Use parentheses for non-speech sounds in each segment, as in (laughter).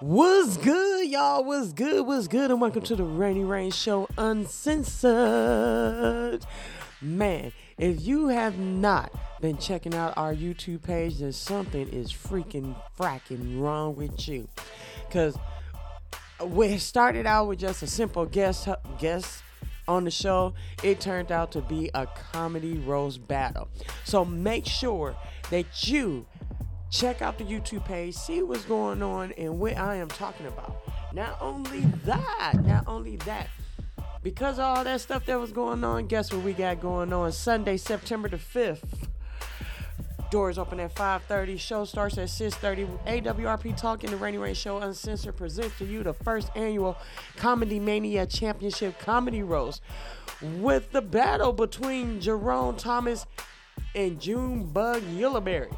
What's good, y'all? What's good? What's good? And welcome to the Rainy Rain Show Uncensored. Man, if you have not been checking out our YouTube page, then something is freaking fracking wrong with you. Because we started out with just a simple guest guest on the show. It turned out to be a comedy roast battle. So make sure that you check out the YouTube page, see what's going on and what I am talking about. Not only that, not only that, because all that stuff that was going on, guess what we got going on? Sunday, September the 5th. Doors open at 5:30. Show starts at 6:30. AWRP Talking the Rainy Rain Show Uncensored presents to you the first annual Comedy Mania Championship Comedy Roast with the battle between Jerome Thomas and Junebug Yellowberry.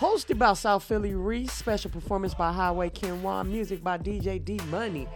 Hosted by South Philly Reese, special performance by Highway Kenwan, music by DJ D Money.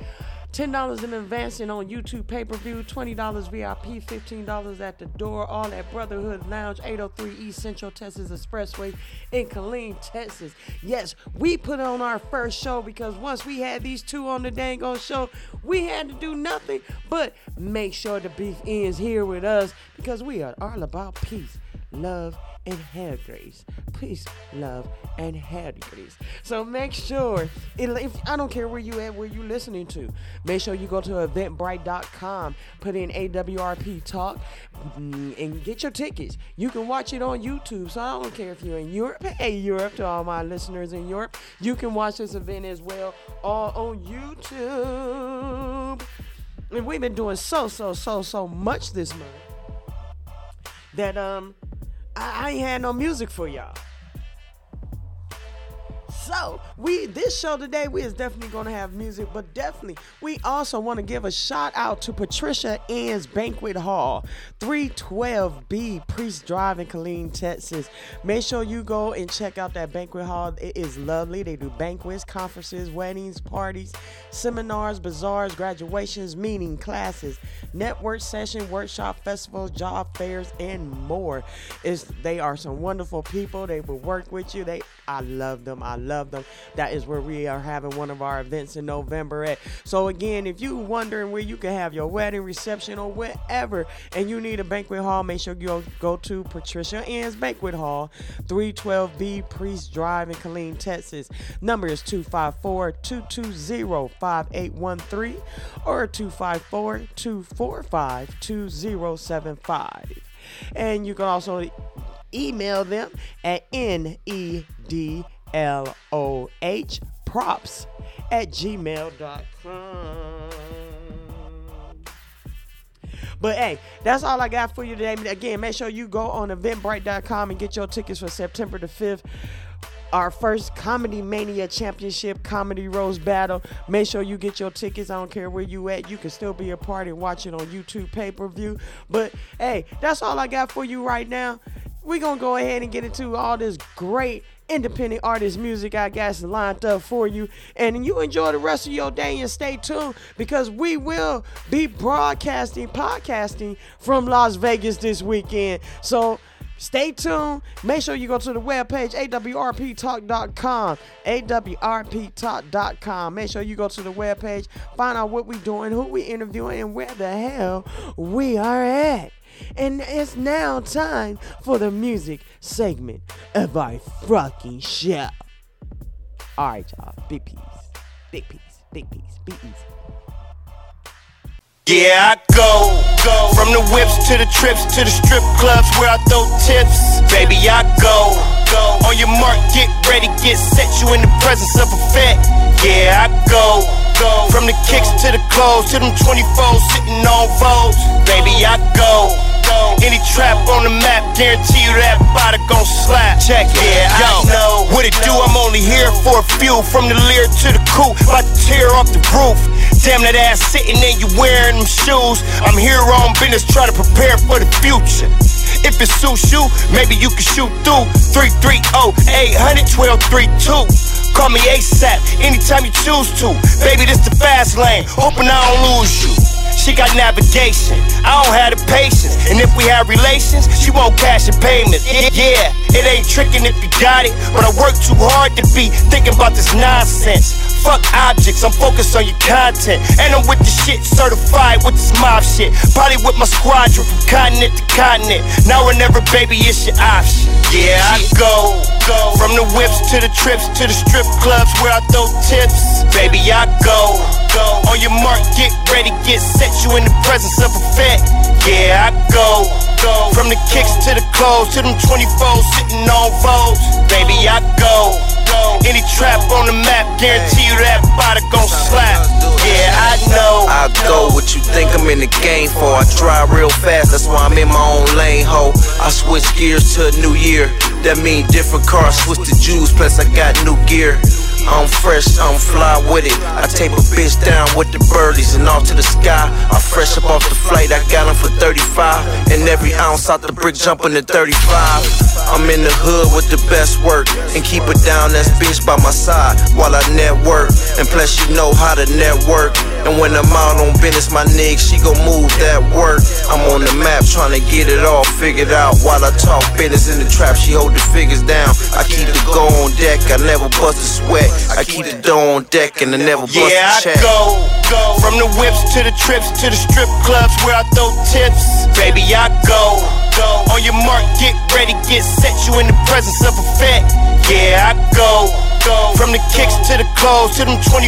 $10 in advance and on YouTube pay per view, $20 VIP, $15 at the door, all at Brotherhood Lounge, 803 East Central Texas Expressway in Killeen, Texas. Yes, we put on our first show because once we had these two on the Dango show, we had to do nothing but make sure the beef ends here with us because we are all about peace, love, and hair grease. Peace, love, and hair grease. So make sure, if I don't care where you at, where you listening to, make sure you go to eventbrite.com, put in AWRP Talk, mm, and get your tickets. You can watch it on YouTube. So I don't care if you're in Europe. (laughs) Hey, Europe, to all my listeners in Europe, you can watch this event as well, all on YouTube. And we've been doing so, so, so, so much this month that um I, I ain't had no music for y'all. So we this show today we is definitely gonna have music, but definitely we also want to give a shout out to Patricia Ann's Banquet Hall, 312B Priest Drive in Killeen, Texas. Make sure you go and check out that banquet hall. It is lovely. They do banquets, conferences, weddings, parties, seminars, bazaars, graduations, meeting, classes, network session, workshop, festivals, job fairs, and more. Is they are some wonderful people. They will work with you. They I love them. I love them. That is where we are having one of our events in November at. So again, if you wondering where you can have your wedding reception or whatever, and you need a banquet hall, make sure you go, to Patricia Ann's Banquet Hall, 312B Priest Drive in Killeen, Texas. Number is 254-220-5813 or 254-245-2075. And you can also email them at nedloh props at gmail.com. But hey, that's all I got for you today. Again, make sure you go on eventbrite.com and get your tickets for September the 5th our first Comedy Mania Championship Comedy Rose Battle. Make sure you get your tickets. I don't care where you at. You can still be a part and watch it on YouTube pay per view. But hey, that's all I got for you right now we're gonna go ahead and get into all this great independent artist music I got lined up for you. And you enjoy the rest of your day and stay tuned because we will be broadcasting, podcasting from Las Vegas this weekend. So stay tuned. Make sure you go to the webpage, awrptalk.com. awrptalk.com. Make sure you go to the webpage, find out what we're doing, who we interviewing, and where the hell we are at. And it's now time for the music segment of our fucking show. Alright, y'all. Big piece. Big piece. Big piece. Big piece. Yeah, I go, go from the whips to the trips to the strip clubs where I throw tips. Baby, I go, go on your mark, get ready, get set. You in the presence of a vet. Yeah, I go, go from the kicks to the clothes to them 24s sitting on foes. Baby, I go. Go. Any trap on the map, guarantee you that body gon' slap. Check it, yeah, yo, I know what it do. I'm only here for a few, from the Lear to the coupe, about to tear off the roof. Damn that ass sitting there, you wearing them shoes. I'm here on business, try to prepare for the future. If it suits you, maybe you can shoot through 330 800 1232. Call me ASAP anytime you choose to. Baby, this the fast lane. Hoping I don't lose you. She got navigation. I don't have the patience. And if we have relations, she won't cash in payments. Yeah, it ain't tricking if you got it. But I work too hard to be thinking about this nonsense. Fuck objects, I'm focused on your content. And I'm with the shit, certified with this mob shit. Probably with my squadron from continent to continent. Now or never, baby, it's your option. Yeah, I go, go. From the whips to the trips to the strip clubs where I throw tips. Baby, I go, go. On your mark, get ready, get set. You in the presence of a vet. Yeah, I go, go. From the kicks to the clothes to them 24 sitting on foes. Baby, I go. Go. Any trap on the map, guarantee you that body gon' slap. Yeah, I know. I go what you think I'm in the game for. I drive real fast, that's why I'm in my own lane, ho. I switch gears to a new year. That mean different cars, switch the Jews, plus I got new gear. I'm fresh, I'm fly with it. I tape a bitch down with the birdies and off to the sky. I'm fresh up off the flight, I got them for 35. And every ounce out the brick jumping to 35. I'm in the hood with the best work. And keep it down, that's bitch by my side while I network. And plus, you know how to network. And when I'm out on business, my nigga, she gon' move that work. I'm on the map trying to get it all figured out while I talk business in the trap. She hold the figures down. I keep the go on deck, I never bust a sweat. I keep the dough on deck and I never bust yeah, a check. I go, go. From the whips to the trips to the strip clubs where I throw tips. Baby, I go, go. On your mark, get ready, get set. You in the presence of a. Yeah, I go, go. From the kicks to the clothes to them 24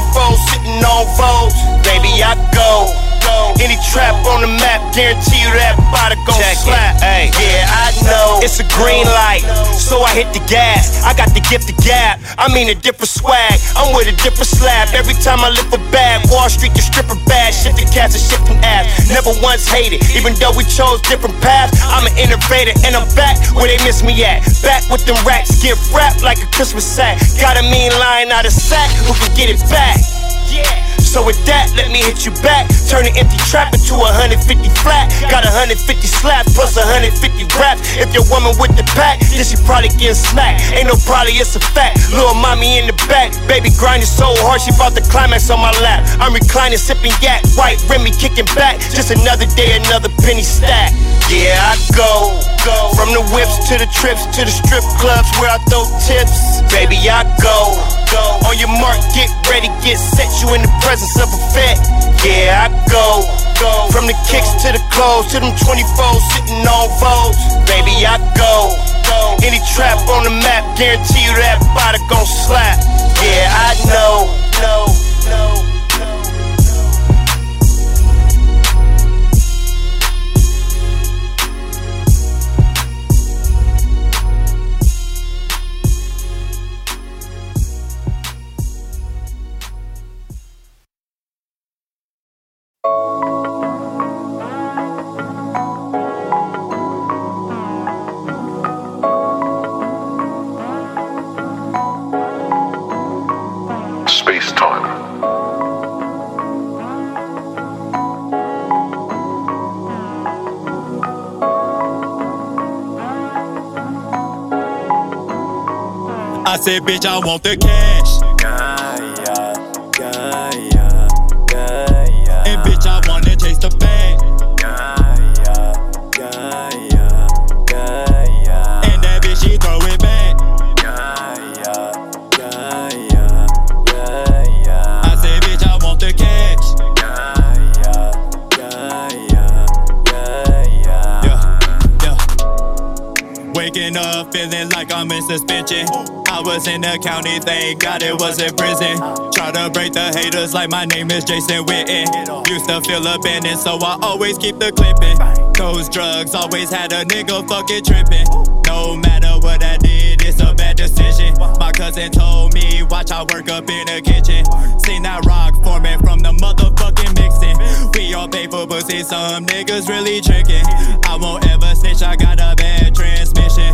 sitting on foes. Baby, I go, go. Any trap on the map, guarantee you that body gon' slap. Ay. Yeah, I know. It's a green light, so I hit the gas. I got the gift of gap. I mean a different swag. I'm with a different slab. Every time I lift a bag, Wall Street the stripper bag. Shifting cats and shifting ass. Never once hated, even though we chose different paths. I'm an innovator and I'm back where they miss me at. Back with them racks, get wrapped like a Christmas sack. Got a mean line out of sack, who can get it back? Yeah. So with that, let me hit you back. Turn an empty trap into a 150 flat. Got a 150 slaps plus a 150 raps. If your woman with the pack, then she probably getting smacked. Ain't no probably, it's a fact. Little mommy in the back, baby grinding so hard she bought the climax on my lap. I'm reclining, sipping yak, white Remy kicking back. Just another day, another penny stack. Yeah, I go, go. From the whips to the trips to the strip clubs where I throw tips. Baby, I go, go. On your mark, get ready, get set. You in the presence of a vet. Yeah, I go, go. From the kicks to the clothes to them 24 sitting on foes. Baby, I go, go. Any trap on the map, guarantee you that body gon' slap. Yeah, I know, no, no, Said, bitch, I want the cash. And bitch, I wanna chase the bag. And that bitch, she throw it back. I said, bitch, I want the cash. Yeah, yeah. Waking up feeling like I'm in suspension. I was in the county, thank God it wasn't prison. Try to break the haters like my name is Jason Witten. Used to feel abandoned, so I always keep the clipping. Those drugs always had a nigga fucking tripping. No matter what I did, it's a bad decision. My cousin told me, watch I work up in the kitchen. Seen that rock forming from the motherfucking mixing. We all pay for pussy, some niggas really tricking. I won't ever snitch, I got a bad transmission.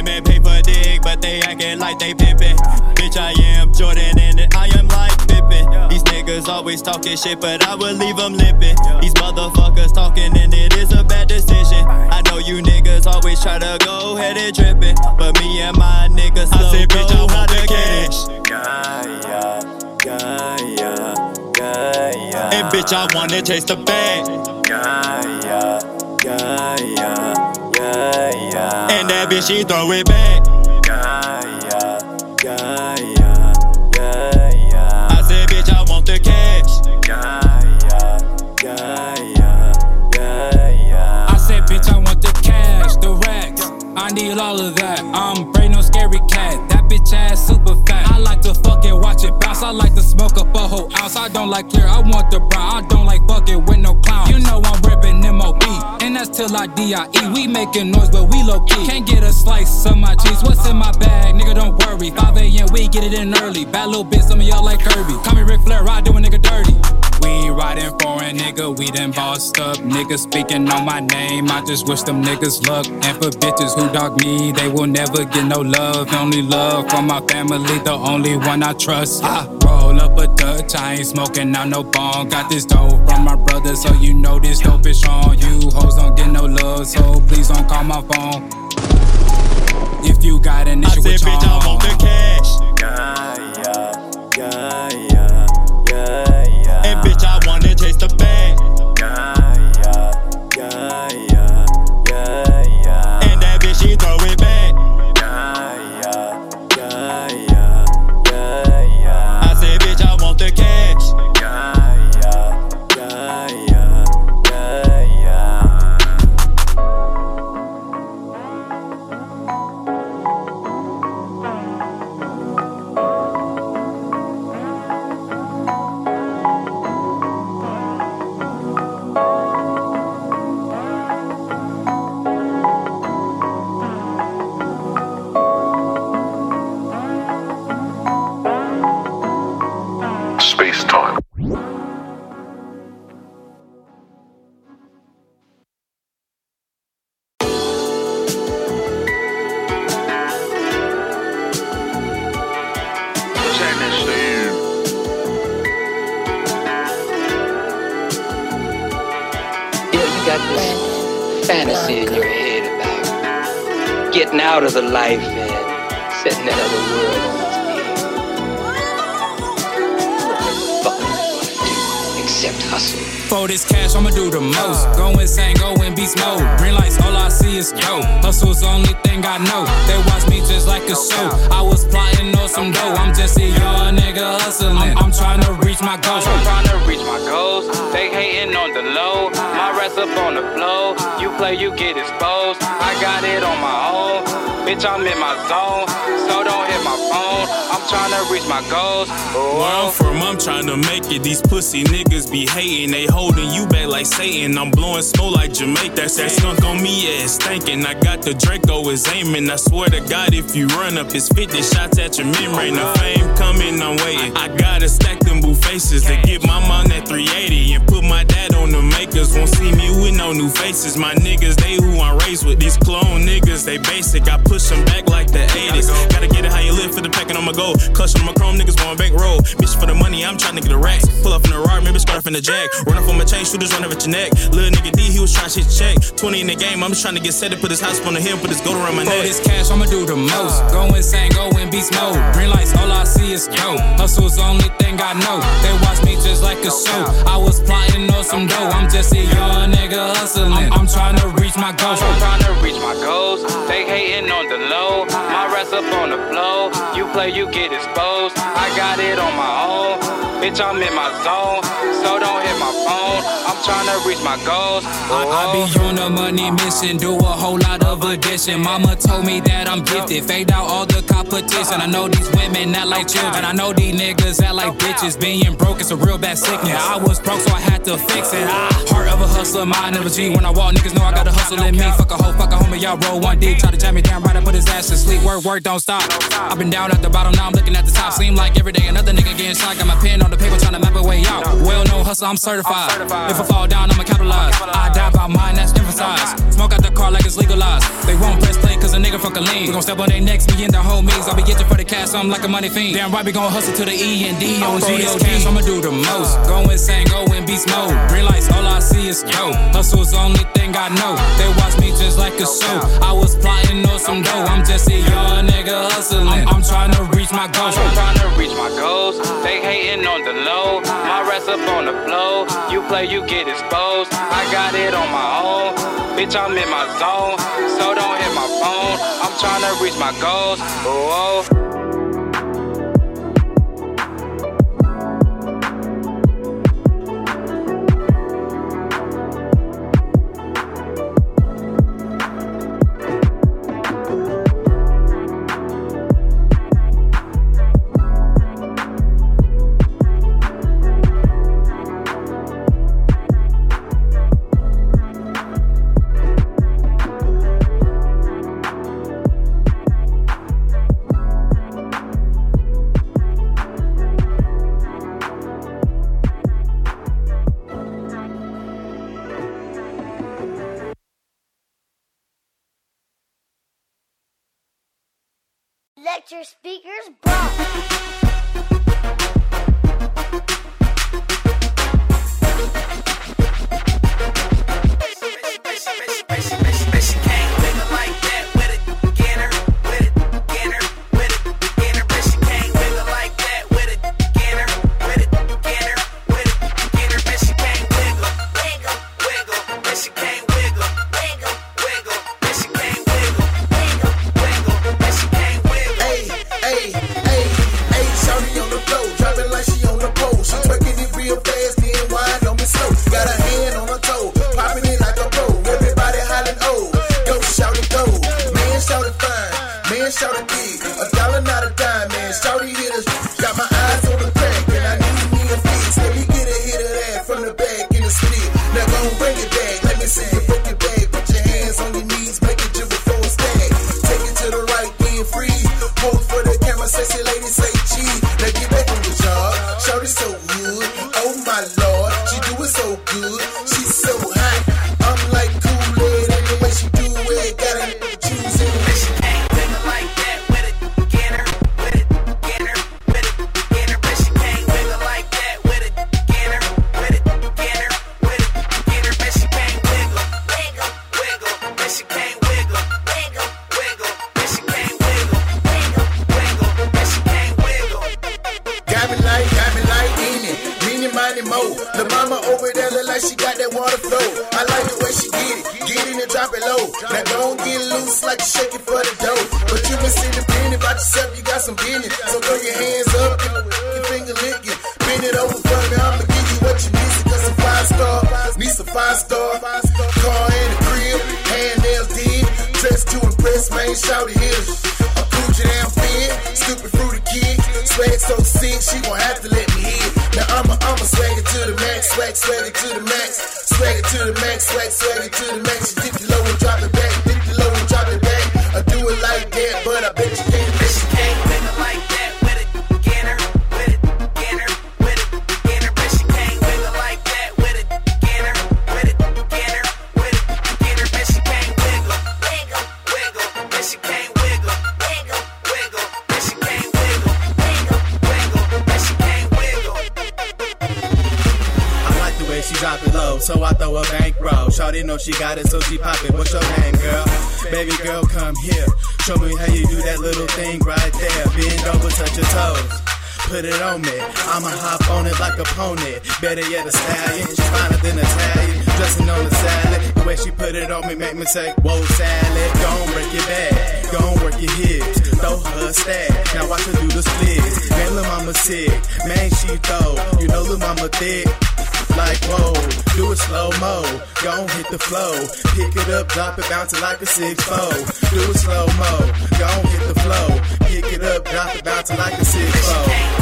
Women pay for dick, but they acting like they pimpin'. Bitch, I am Jordan and I am like Pippen. These niggas always talking shit, but I will leave them limping. These motherfuckers talking and it is a bad decision. I know you niggas always try to go ahead and trippin', but me and my niggas slow I said, bitch, I want the cash. And bitch, I wanna chase the bag. And that bitch, she throw it back. Yeah, yeah, yeah. I said, bitch, I want the cash. Yeah, yeah, yeah. I said, bitch, I want the cash, the racks. I need all of that. I'm brain no scary cat. That bitch ass super fat. I like to fucking watch it bounce. I like to smoke up a whole ounce. I don't like clear, I want the brown. I don't like fucking with no clown. You know I'm ripping and that's till I DIE. We making noise, but we low key. Can't get a slice of my cheese. What's in my bag, nigga? Don't worry. 5 a.m. we get it in early. Bad little bitch, some of y'all like Kirby. Call me Ric Flair, I do a nigga dirty. We riding for a nigga, we done bossed up. Niggas speaking on my name, I just wish them niggas luck. And for bitches who dog me, they will never get no love. Only love from my family, the only one I trust. I roll up a Dutch, I ain't smoking out no bong. Got this dope from my brother, so you know this dope is on you. Hoes don't get no love, so please don't call my phone. If you got an issue I with said, bitch, I want the Chong. cash. Up on the flow. You play, you get exposed. I got it on my own. Bitch, I'm in my zone. So don't hit my phone. I'm trying to reach my goals. Where I'm from, I'm trying to make it. These pussy niggas be hating. They holding you back like Satan. I'm blowing smoke like Jamaica. That's that skunk on me, yeah, it's stinking. I got the Draco is aiming. I swear to God, if you run up, it's 50 shots at your membrane. The fame coming, I'm waiting. I gotta stack them blue faces to get my mom that 380 and put my dad on the makers. Won't see me with no new faces. My niggas, they who I'm raised with. These clone niggas, they basic. I push them back like the 80s. Gotta get it how you live for the pack and I'ma go. Clutch on my chrome, niggas want bankroll. Bitch for the money, I'm trying to get the racks. Pull up in the ride, maybe start off in the jack. Run up on my chain, shooters run over your neck. Little nigga D, he was trying to shit check. 20 in the game, I'm just trying to get set to put his house on the hill, put his gold around my For neck. this cash, I'ma do the most. Ah. Go insane, go in beast mode. Green lights, all I see is go. Hustle's the only thing I know. They watch me just like a show. I was plotting on some dough. I'm just a young nigga hustling. I'm, I'm trying to reach my goals. I'm trying to reach my goals. They hating on the low. My rest up on the flow. You play, you get exposed. I got it on my own. Bitch, I'm in my zone. So don't hit my phone. I'm trying to reach my goals. I, I be on the money mission, do a whole lot of addition. Mama told me that I'm gifted, fade out all the competition. I know these women act like children. I know these niggas act like bitches. Being broke is a real bad sickness. I was broke, so I had to fix it. Ah, heart of a hustler, mind of a G. When I walk, niggas know I got a hustle in me. Fuck a hoe, fuck a homie, y'all roll one deep. Try to jam me down right, I put his ass to sleep. Work, work, don't stop. I've been down at the bottom, now I'm looking at the top. Seem like every day another nigga getting shot. Got my pen on the paper, trying to map a way out. Well, no hustle, I'm certified. If I fall down, I'ma capitalize. I die by mine, that's emphasized. Smoke out the car like it's legalized. They won't press play cause a nigga fuck a lean. We gon' step on their necks, me and the homies. I'll be itching for the cash, I'm like a money fiend. Damn right, we gon' hustle to the E and D on I'ma do the most. Go insane, go in beast mode. Lights, all I see is go. Hustle's the only thing I know. They watch me just like a show. I was plotting on some dough. I'm just a young nigga hustling. I'm, I'm trying to reach my goals. I'm trying to reach my goals. They hating on the low. My rest up on the flow. You play, you get exposed. I got it on my own. Bitch, I'm in my zone. So don't hit my phone. I'm trying to reach my goals. Oh. your speakers broke. Let go She got it so she poppin'. What's your name, girl? Baby girl, come here. Show me how you do that little thing right there. Bend over, touch your toes put it on me. I'ma hop on it like a pony. Better yet, a stallion. She's finer than Italian. Dressing on the salad. The way she put it on me make me say, Whoa, salad. Gon' break your back. Gon' work your hips. Throw her stack. Now watch her do the splits. Man, lil' mama sick. Man, she throw. You know lil' mama thick like whoa. Do it slow mo, gon' hit the flow. Pick it up, drop it, bounce it like a six four. Do it slow mo, gon' hit the flow. Pick it up, drop it, bounce it like a six four.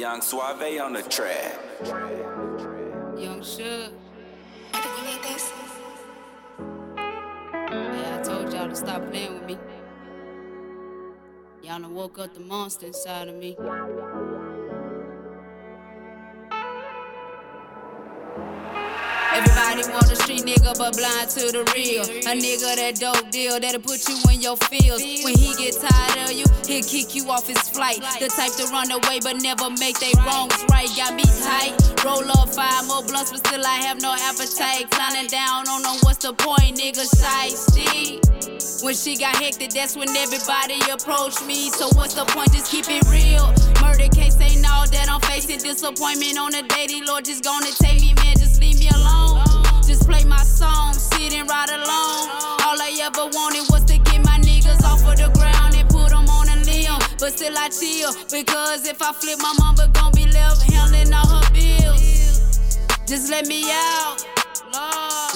Young Suave on the track. Young Suge. I think we need this. Yeah, I told y'all to stop playing with me. Y'all done woke up the monster inside of me. Everybody want a street nigga, but blind to the real. A nigga that dope deal that'll put you in your feels. When he get tired of you, he'll kick you off his flight. The type to run away, but never make they wrongs right. Got me tight. Roll up five more blunts, but still I have no appetite. Clowning down on them, what's the point, nigga? Shiesty. When she got hectic, that's when everybody approached me. So what's the point? Just keep it real. Murder case ain't all that I'm facing. Disappointment on a daily, Lord, just gonna take me, man. Just leave me alone. Just play my song, sit and ride along. All I ever wanted was to get my niggas off of the ground and put them on a limb. But still I chill, because if I flip, my mama gon' be left handling all her bills. Just let me out.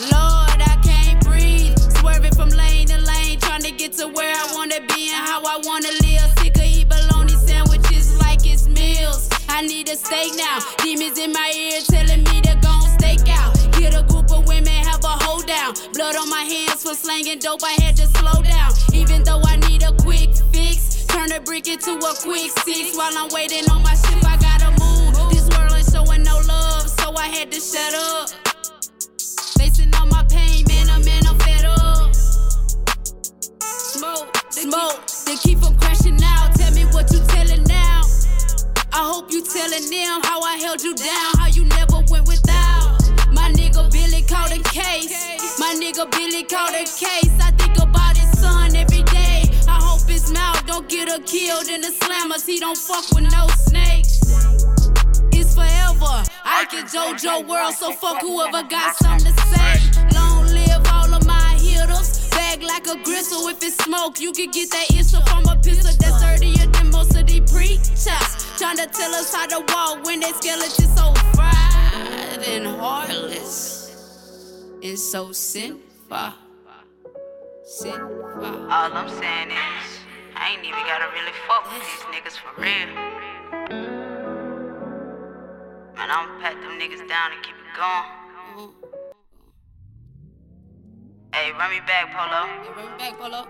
Lord, I can't breathe. Swerving from lane to lane, trying to get to where I wanna be and how I wanna live. Sick of eat bologna sandwiches like it's meals. I need a steak now. Demons in my ear telling me to go stake out. Get a group down. Blood on my hands for slanging dope, I had to slow down. Even though I need a quick fix, turn a brick into a quick six. While I'm waiting on my ship, I gotta move. This world ain't showing no love, so I had to shut up. Facing all my pain, man, I'm in, I'm fed up. Smoke, smoke, they keep from crashing out. Tell me what you telling now. I hope you telling them how I held you down, how you never went without. My nigga Billy caught a case. Nigga Billy caught a case. I think about his son every day. I hope his mouth don't get her killed in the slammers. He don't fuck with no snakes. It's forever. I can JoJo world, so fuck whoever got something to say. Long live all of my hitters. Bag like a gristle. If it's smoke, you can get that issue from a pistol that's dirtier than most of the preachers. Trying to tell us how to walk when they skeletons so fried and heartless. And so sinful. Sinful. All I'm saying is, I ain't even gotta really fuck with these niggas for real. Man, I'ma pat them niggas down and keep it going. Hey, run me back, Polo. Run me back, Polo.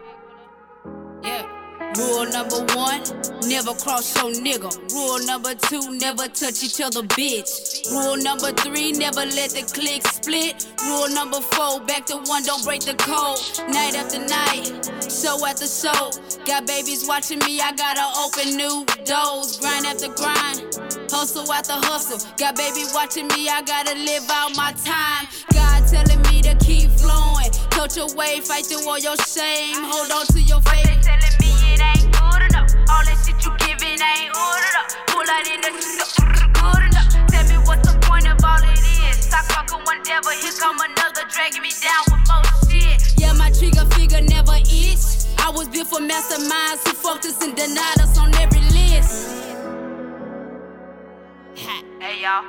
Rule number one, never cross your nigga. Rule number two, never touch each other, bitch. Rule number three, never let the click split. Rule number four, back to one, don't break the code. Night after night, show after show. Got babies watching me, I gotta open new doors. Grind after grind, hustle after hustle. Got baby watching me, I gotta live out my time. God telling me to keep flowing. Cut your way, fight through all your shame. Hold on to your faith. All that shit you giving ain't ordered up. Pull out in the good enough. Tell me what's the point of all it is. Stop fucking whatever. Here come another dragging me down with more shit. Yeah, my trigger figure never itch. I was built for masterminds who fucked us and denied us on every list. Hey y'all.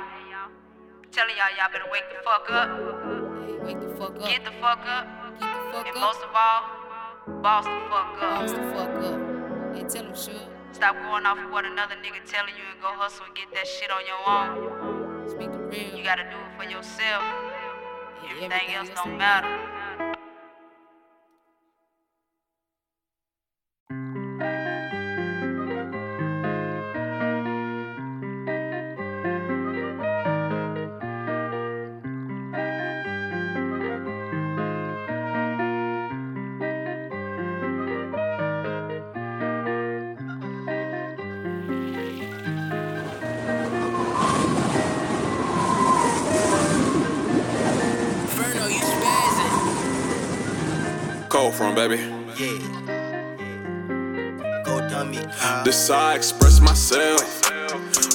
Telling y'all, y'all better wake the fuck up. wake the fuck up. Get the fuck up. Get the fuck and up. most of all, boss the fuck up. Boss the fuck up. Hey, tell him, sure. Stop going off of what another nigga telling you and go hustle and get that shit on your own. Speak the real. You gotta do it for yourself. Yeah, Everything else don't matter. From, baby. Yeah. Go dummy. This I express myself,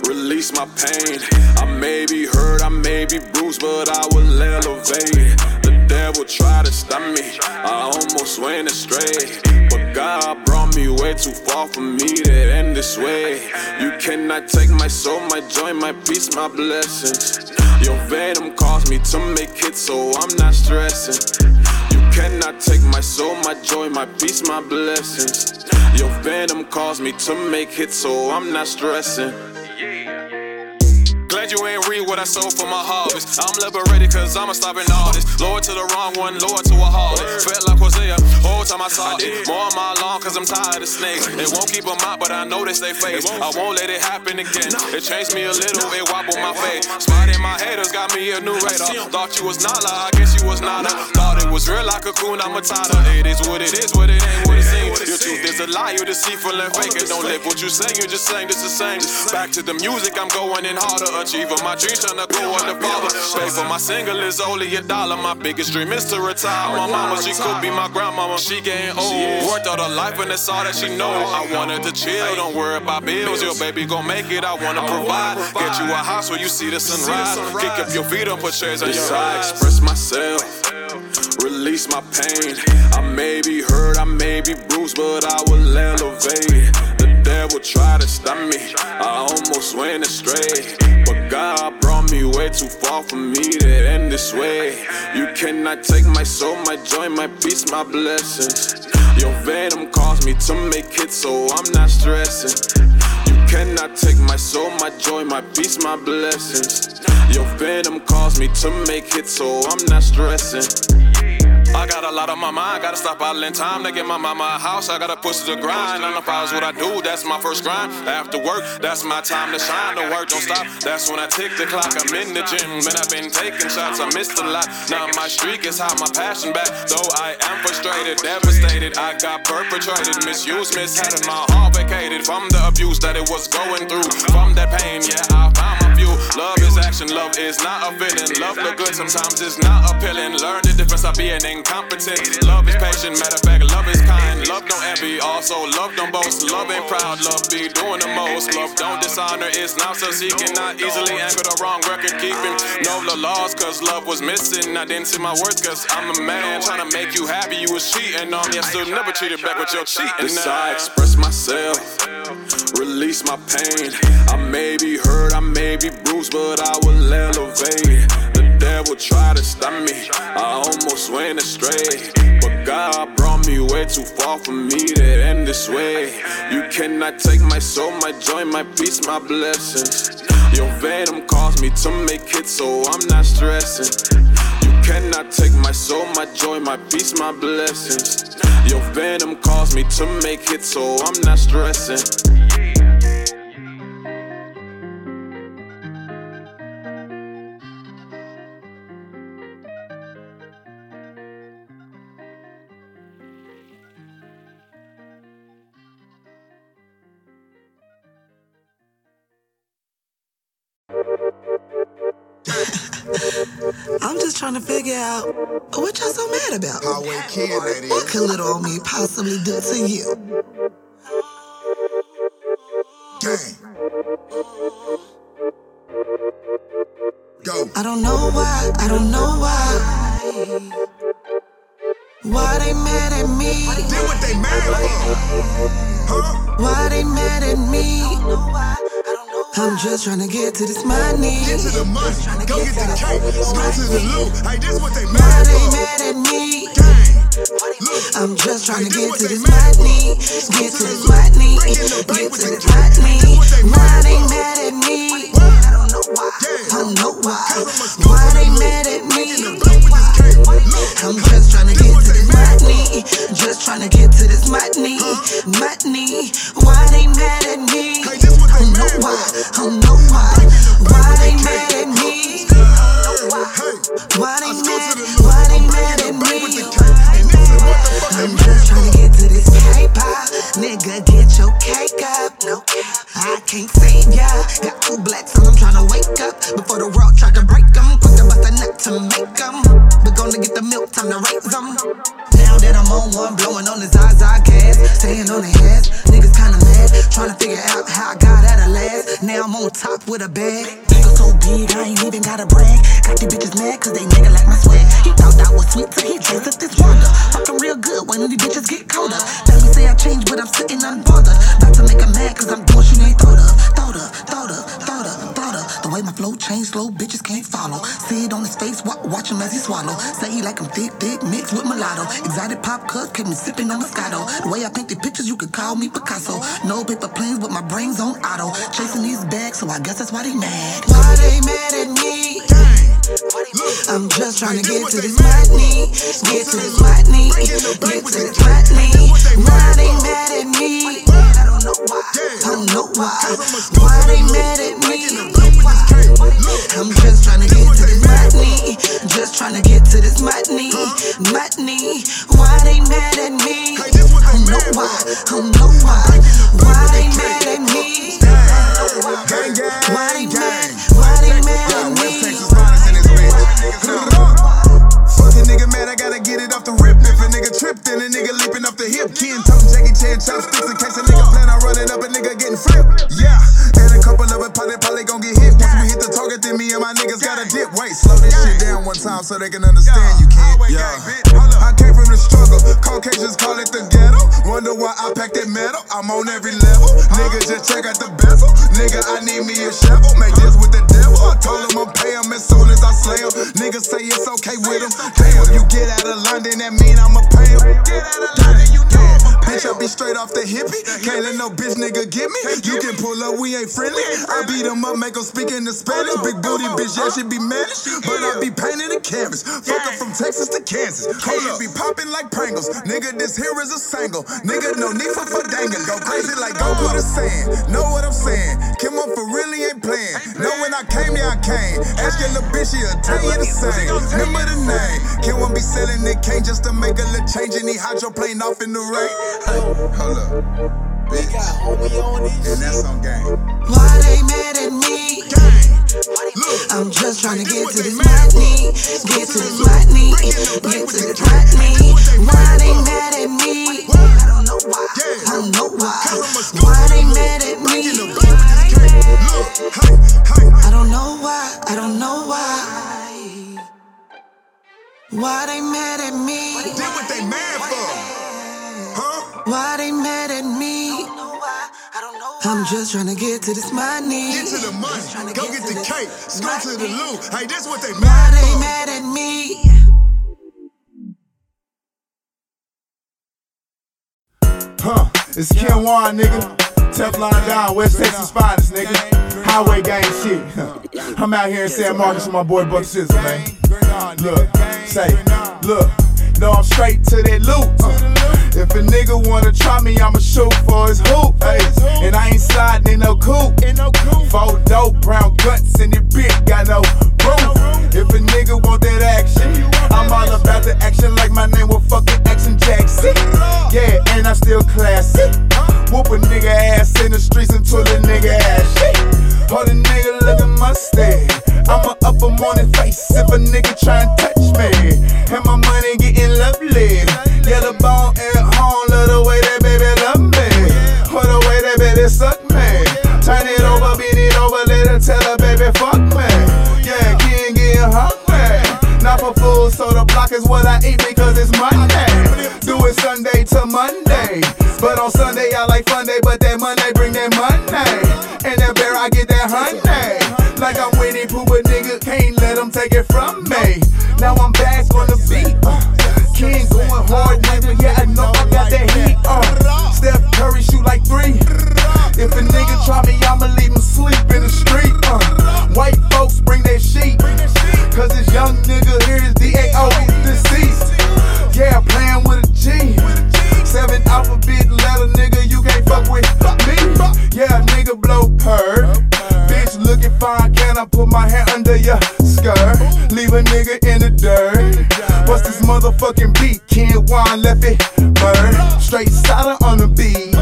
release my pain. I may be hurt, I may be bruised, but I will elevate. The devil tried to stop me, I almost went astray. But God brought me way too far for me to end this way. You cannot take my soul, my joy, my peace, my blessings. Your venom caused me to make it, so I'm not stressing. Cannot take my soul, my joy, my peace, my blessings. Your venom caused me to make hits, so I'm not stressing. Glad you ain't read what I sold for my harvest. I'm liberated cause I'm a stopping artist. Lord to the wrong one, Lord to a harlot. Felt like Hosea, whole time I saw it. More mile long cause I'm tired of snakes. It won't keep them out, but I know they stay faced. I won't let it happen again. It changed me a little, it wobbled my face. Spotting my haters got me a new radar. Thought you was Nala, I guess you was Nana. Thought it was real like cocoon, I'm a Matata. It is what it is, what it ain't what it seems. Your truth is a lie, you're deceitful and fake it. Don't live what you say, you just saying this the same. Back to the music, I'm going in harder. Achieving my dreams, trying to go undercover. Pay for my single is only a dollar. My biggest dream is to retire. My mama, she could be my grandmama. She getting old. Worked all her life and that's all that she know. I wanted to chill, don't worry about bills. Your baby gon' make it, I wanna provide. Get you a house where you see the sunrise. Kick up your feet up, put chairs on your eyes. express myself, release my pain. I may be hurt, I may be bruised, but I will elevate. The devil tried to stop me, I almost went astray. But God brought me way too far for me to end this way. You cannot take my soul, my joy, my peace, my blessings. Your venom caused me to make hits, so I'm not stressing. You cannot take my soul, my joy, my peace, my blessings. Your venom caused me to make hits, so I'm not stressing. I got a lot on my mind, gotta stop idling time to get my mama a house. I gotta push the grind. Nine to five is what I do, that's my first grind. After work, that's my time to shine. The work don't stop, that's when I tick the clock. I'm in the gym, man, I've been taking shots, I missed a lot. Now my streak is hot, my passion back. Though I am frustrated, devastated, I got perpetrated, misused, mishandled, my heart vacated from the abuse that it was going through. From that pain, yeah, I found. Love is action, love is not a feeling. Love look good, sometimes it's not appealing. Learn the difference of being incompetent. Love is patient, matter of fact, love is kind. Love don't envy, also love don't boast. Love ain't proud, love be doing the most. Love don't dishonor, it's not so seeking. Not easily anchor the wrong record keeping. Know the laws, cause love was missing. I didn't see my worth, cause I'm a man. Trying to make you happy, you was cheating on me. I still never cheated back with your cheating. This I express myself, release my pain. I may be hurt, I may be bruised, but I will elevate. The devil tried to stop me, I almost went astray. But God brought me way too far for me to end this way. You cannot take my soul, my joy, my peace, my blessings. Your venom caused me to make it, so I'm not stressing. You cannot take my soul, my joy, my peace, my blessings. Your venom caused me to make it, so I'm not stressing. Trying to figure out what y'all so mad about. Highway kid, that What is. could little old me possibly do to you? Gang. Go. I don't know why, I don't know why. Why they mad at me? Then what they mad for? Huh? Why they mad at me? I'm just trying to get to this money. Get to the money. Go get the cake. Go to the loot. Hey, this what they Why mad they mad at me? Look. I'm just trying to get to this money. Get to this money. Break in the Get to this money. Why mad they mad at me? I don't know why. I don't know why. Cause I'm a scoop Why they mad at Break in the me? I'm just trying to get to this money. Just trying to get to this money. Money. Why they mad at me? I don't know why. I don't know why. Why they mad at me? Why they mad? Why they mad at me? I'm just trying to get to this paper. Nigga, get your cake up. No. I can't save ya. Got two blacks and I'm trying to wake up. Before the world try to break to a make them. But gonna get the milk, time to raise them. Now that I'm on one, blowing on the Zaza gas. Staying on the ass. Niggas kinda mad. Trying to figure out how I got out of last. Now I'm on top with a bag. Nigga so big, I ain't even gotta brag. Got these bitches mad cause they nigga like my swag. He thought I was sweet till he tasted this wonder. Fucking real good when these bitches get colder. Tell me say I changed, but I'm sitting unbothered. About to make her mad cause I'm doing ain't thought of. Flow changed, slow bitches can't follow. See it on his face, wa- watch him as he swallow. Say he like him thick, thick, mixed with mulatto. Exotic pop cup, kept me sipping on Moscato. The way I paint the pictures, you could call me Picasso. No paper planes, but my brain's on auto. Chasing these bags, so I guess that's why they mad. Why they mad at me? I'm just trying to get to this money. Get to this money. Get to this money. Why they mad at me? Know why. I don't know why. Why they mad at me? I'm just trying to get to this money. Just trying to get to this money. Money. Why they mad at me? I don't know why. I don't know why. Why they mad at me? Why they mad? Why they mad at me? Fuck a nigga mad, I gotta get it off the then a nigga leaping off the hip. Ken toting Jackie Chan chopsticks in case a nigga plan on running up, a nigga getting flipped. Yeah, and a couple of it probably, probably gon' get hit. Once we hit the target, then me and my niggas gotta dip. Wait, slow this shit down one time so they can understand you can't. Yeah, I came from the struggle. Caucasians call it the ghetto. Wonder why I pack that metal. I'm on every level. Nigga, just check out the bezel. Nigga, I need me a shovel. Make this with the devil. I told him I'll pay him as soon as I slay him. Niggas say it's okay with him. Damn, you get out of London, that mean I'ma pay him. Get out of London, you know Bitch, I be straight off the hippie. Can't let no bitch nigga get me. You can pull up, we ain't friendly. I beat him up, make him speak in the Spanish. Big booty bitch, yeah, she be managed. But I be painting the canvas. Fuck from Texas to Kansas. Hold be popping like Pringles. Nigga, this here is a single. Nigga, no need for fadanga. Go crazy like go put a sand. Know what I'm saying? Kim up for really ain't playing. Know when I came, yeah, I came. Ask your little bitch, she'll tell you the same. Remember the name. Kim won't be selling the cane just to make a little change and he hydroplane off in the rain. Hold up. Bitch. And that's on game. Why they mad at me? I'm just trying to get to this money. Get to this money. Get to this money. Why they mad at me? I don't know why. I don't know why. Why they mad at me? I don't know why. I don't know why. Why they mad at me? What they mad for? Huh? Why they mad at me? I'm just trying to get to this money. Get to the money. Go get the cake. Go to the loot. Hey, this what they mad at me. Why mad they mad at me? Huh, it's Ken Warren, nigga. Teflon Don, West Texas finest, nigga. Highway gang shit. (laughs) I'm out here in San Marcos with my boy Buck Sizzle, man. Look, say, look, no, I'm straight to that loot. Uh, if a nigga wanna try me, I'ma shoot for his hoop. Ay. And I ain't sliding in no coupe. Four dope, brown guts, in your bitch got no roof. If a nigga want that action, I'm all about the action like my name was fucking Action Jackson. Yeah, and I'm still classy. Whoop a nigga ass in the streets until the nigga ass shit. Hold a nigga looking mustard. I'ma up a morning face if a nigga try and touch me. And my money getting lovely. Now I'm back on the beat. Uh, King going hard, nigga. Yeah, I know I got that heat. Uh, Steph Curry shoot like three. If a nigga try me, I'ma leave him sleep in the street. Uh, white folks bring that sheet. Cause this young nigga here is DAO deceased. Yeah, playing with a G. Seven alphabet letter, nigga, you can't fuck with me. Yeah, nigga blow purr. Bitch looking fine, can I put my hand under skirt? Leave a nigga in the dirt. What's this motherfucking beat? Ken Wine left it burn. Straight solder on the beat.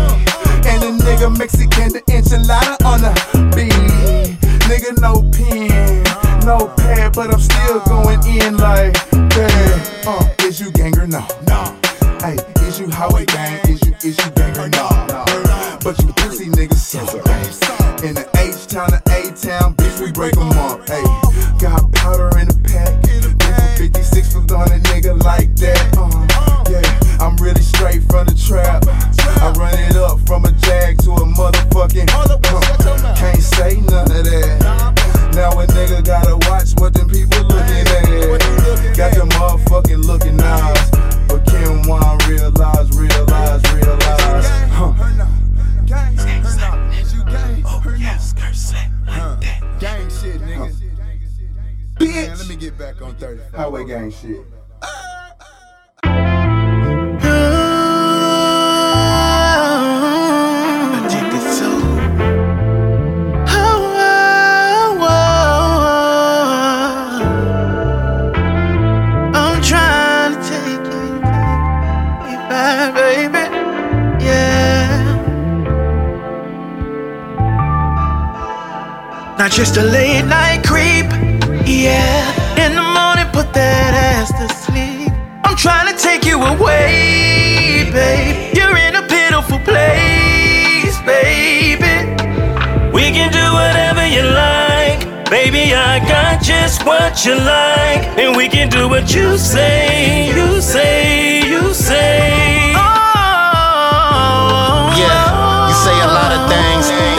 And a nigga Mexican, the enchilada on the beat. Nigga, no pen, no pad, but I'm still going in like that. Uh, is you gang or no? No. Hey, is you how highway gang? Is you is you gang just a late night creep. Yeah. In the morning, put that ass to sleep. I'm trying to take you away, babe. You're in a pitiful place, baby. We can do whatever you like. Baby, I got just what you like. And we can do what you say, you say, you say. Oh, Yeah,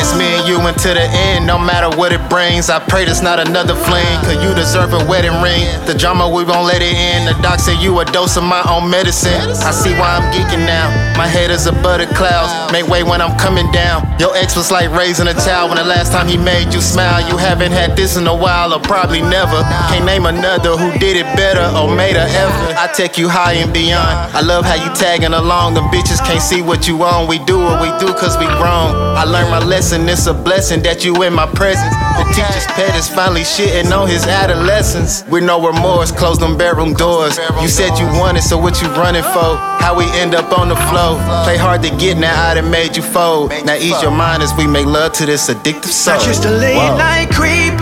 It's me and you until the end, no matter what it brings. I pray there's not another fling, cause you deserve a wedding ring. The drama, we won't let it in. The doc said you a dose of my own medicine. I see why I'm geeking now. My head is above the clouds. Make way when I'm coming down. Your ex was like raising a child when the last time he made you smile. You haven't had this in a while, or probably never. Can't name another who did it better or made her ever. I take you high and beyond. I love how you tagging along. The bitches can't see what you on. We do what we do cause we grown. I learned my lesson. It's a blessing that you in my presence. The teacher's pet is finally shitting on his adolescence. With no remorse, close them bedroom doors. You said you wanted, so what you running for? How we end up on the floor? Play hard to get, now I done made you fold. Now ease your mind as we make love to this addictive soul. Just a late Whoa. night creep.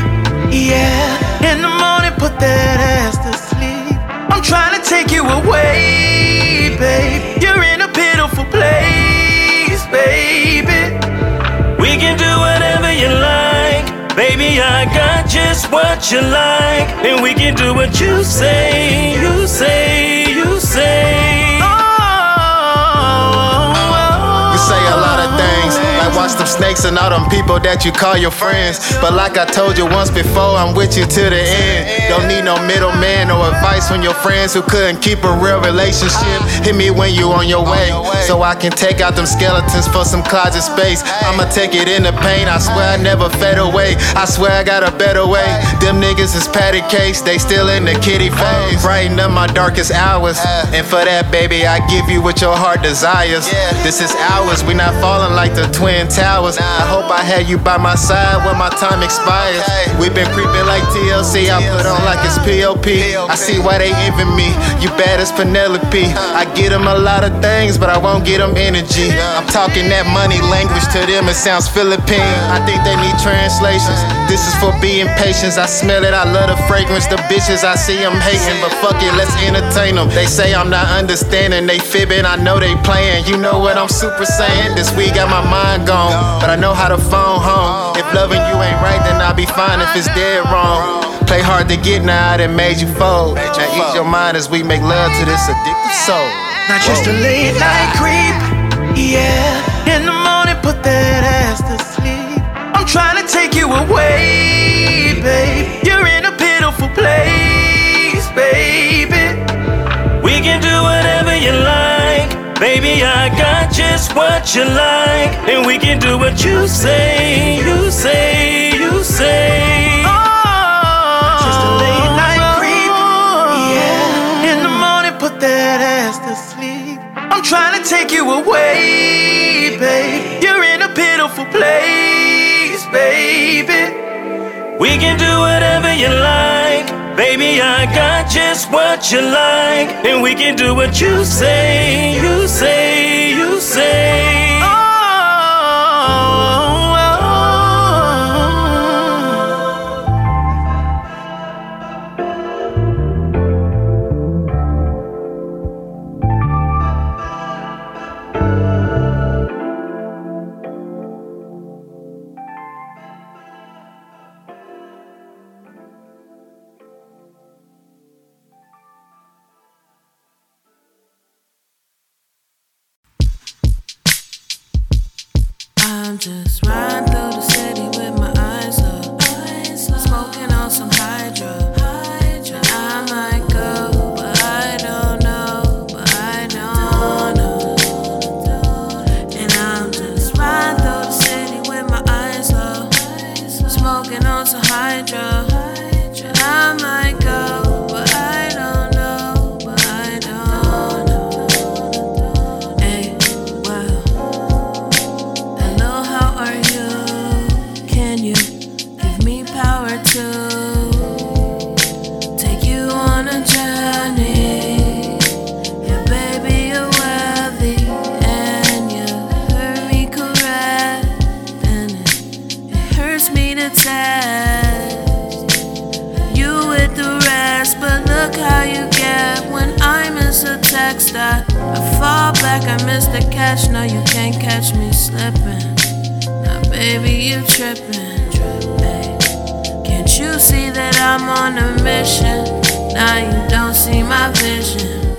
Yeah. In the morning, put that ass to sleep. I'm trying to take you away, babe. You're in a pitiful place, Baby, I got just what you like. And we can do what you say, you say, you say. Watch them snakes and all them people that you call your friends. But like I told you once before, I'm with you to the end. Don't need no middleman or advice from your friends who couldn't keep a real relationship. Hit me when you on your way, so I can take out them skeletons for some closet space. I'ma take it in the pain. I swear I never fade away. I swear I got a better way. Them niggas is patty case, they still in the kitty phase. Brighten up my darkest hours, and for that, baby, I give you what your heart desires. This is ours. We not falling like the twin towers. I hope I had you by my side when my time expires. We been creeping like TLC. I put on like it's POP. I see why they envy me. You bad as Penelope. I get them a lot of things, but I won't get them energy. I'm talking that money language to them. It sounds Philippine. I think they need translations. This is for being patient. I smell it. I love the fragrance. The bitches I see them hating, but fuck it, let's entertain them. They say I'm not understanding. They fibbing. I know they playing. You know what I'm super saying? This week got my mind gone, but I know how to phone home. If loving you ain't right, then I'll be fine if it's dead wrong. Play hard to get now, done made you fold. Now ease your mind as we make love to this addictive soul. Not just a late night Baby, I got just what you like. And we can do what you say, you say, you say. Oh, just a late night creep. Yeah, in the morning, put that ass to sleep. I'm trying to take you away, babe. You're in a pitiful place, baby. We can do whatever you like. Baby, I got just what you like. And we can do what you say, you say, you say. Oh, catch. No, you can't catch me slipping. Now, baby, you tripping. Ay, Can't you see that I'm on a mission? Now you don't see my vision.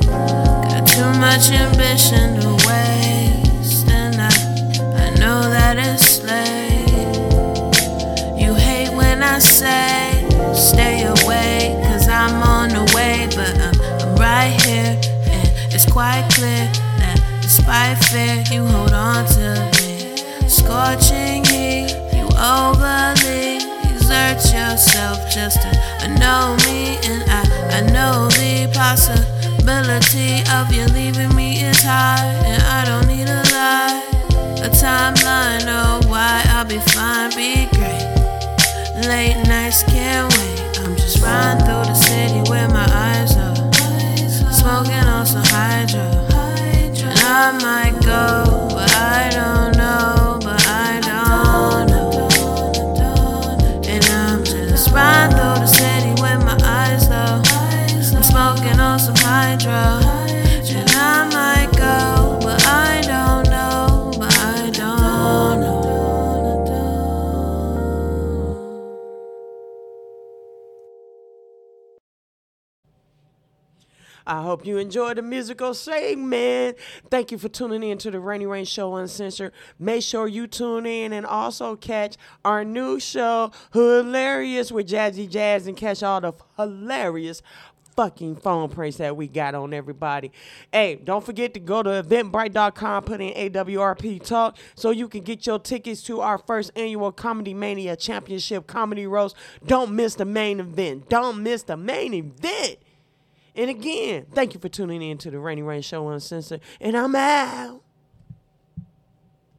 Got too much ambition to waste, and I, I know that it's late. You hate when I say stay away, cause I'm on the way, but I'm, I'm right here, and it's quite clear despite fear, you hold on to me. Scorching heat, you overly exert yourself just to know me, and I, I know the possibility of you leaving me is high, and I don't need a lie. A timeline, oh, why I'll be fine, be great. Late nights can't wait. I'm just riding through the city with my eyes I hope you enjoyed the musical segment. Thank you for tuning in to the Rainy Rain Show Uncensored. Make sure you tune in and also catch our new show, Hilarious with Jazzy Jazz, and catch all the hilarious fucking phone pranks that we got on everybody. Hey, don't forget to go to eventbrite.com, put in AWRP Talk so you can get your tickets to our first annual Comedy Mania Championship Comedy Roast. Don't miss the main event. Don't miss the main event. And again, thank you for tuning in to the Rainy Rain Show Uncensored. And I'm out.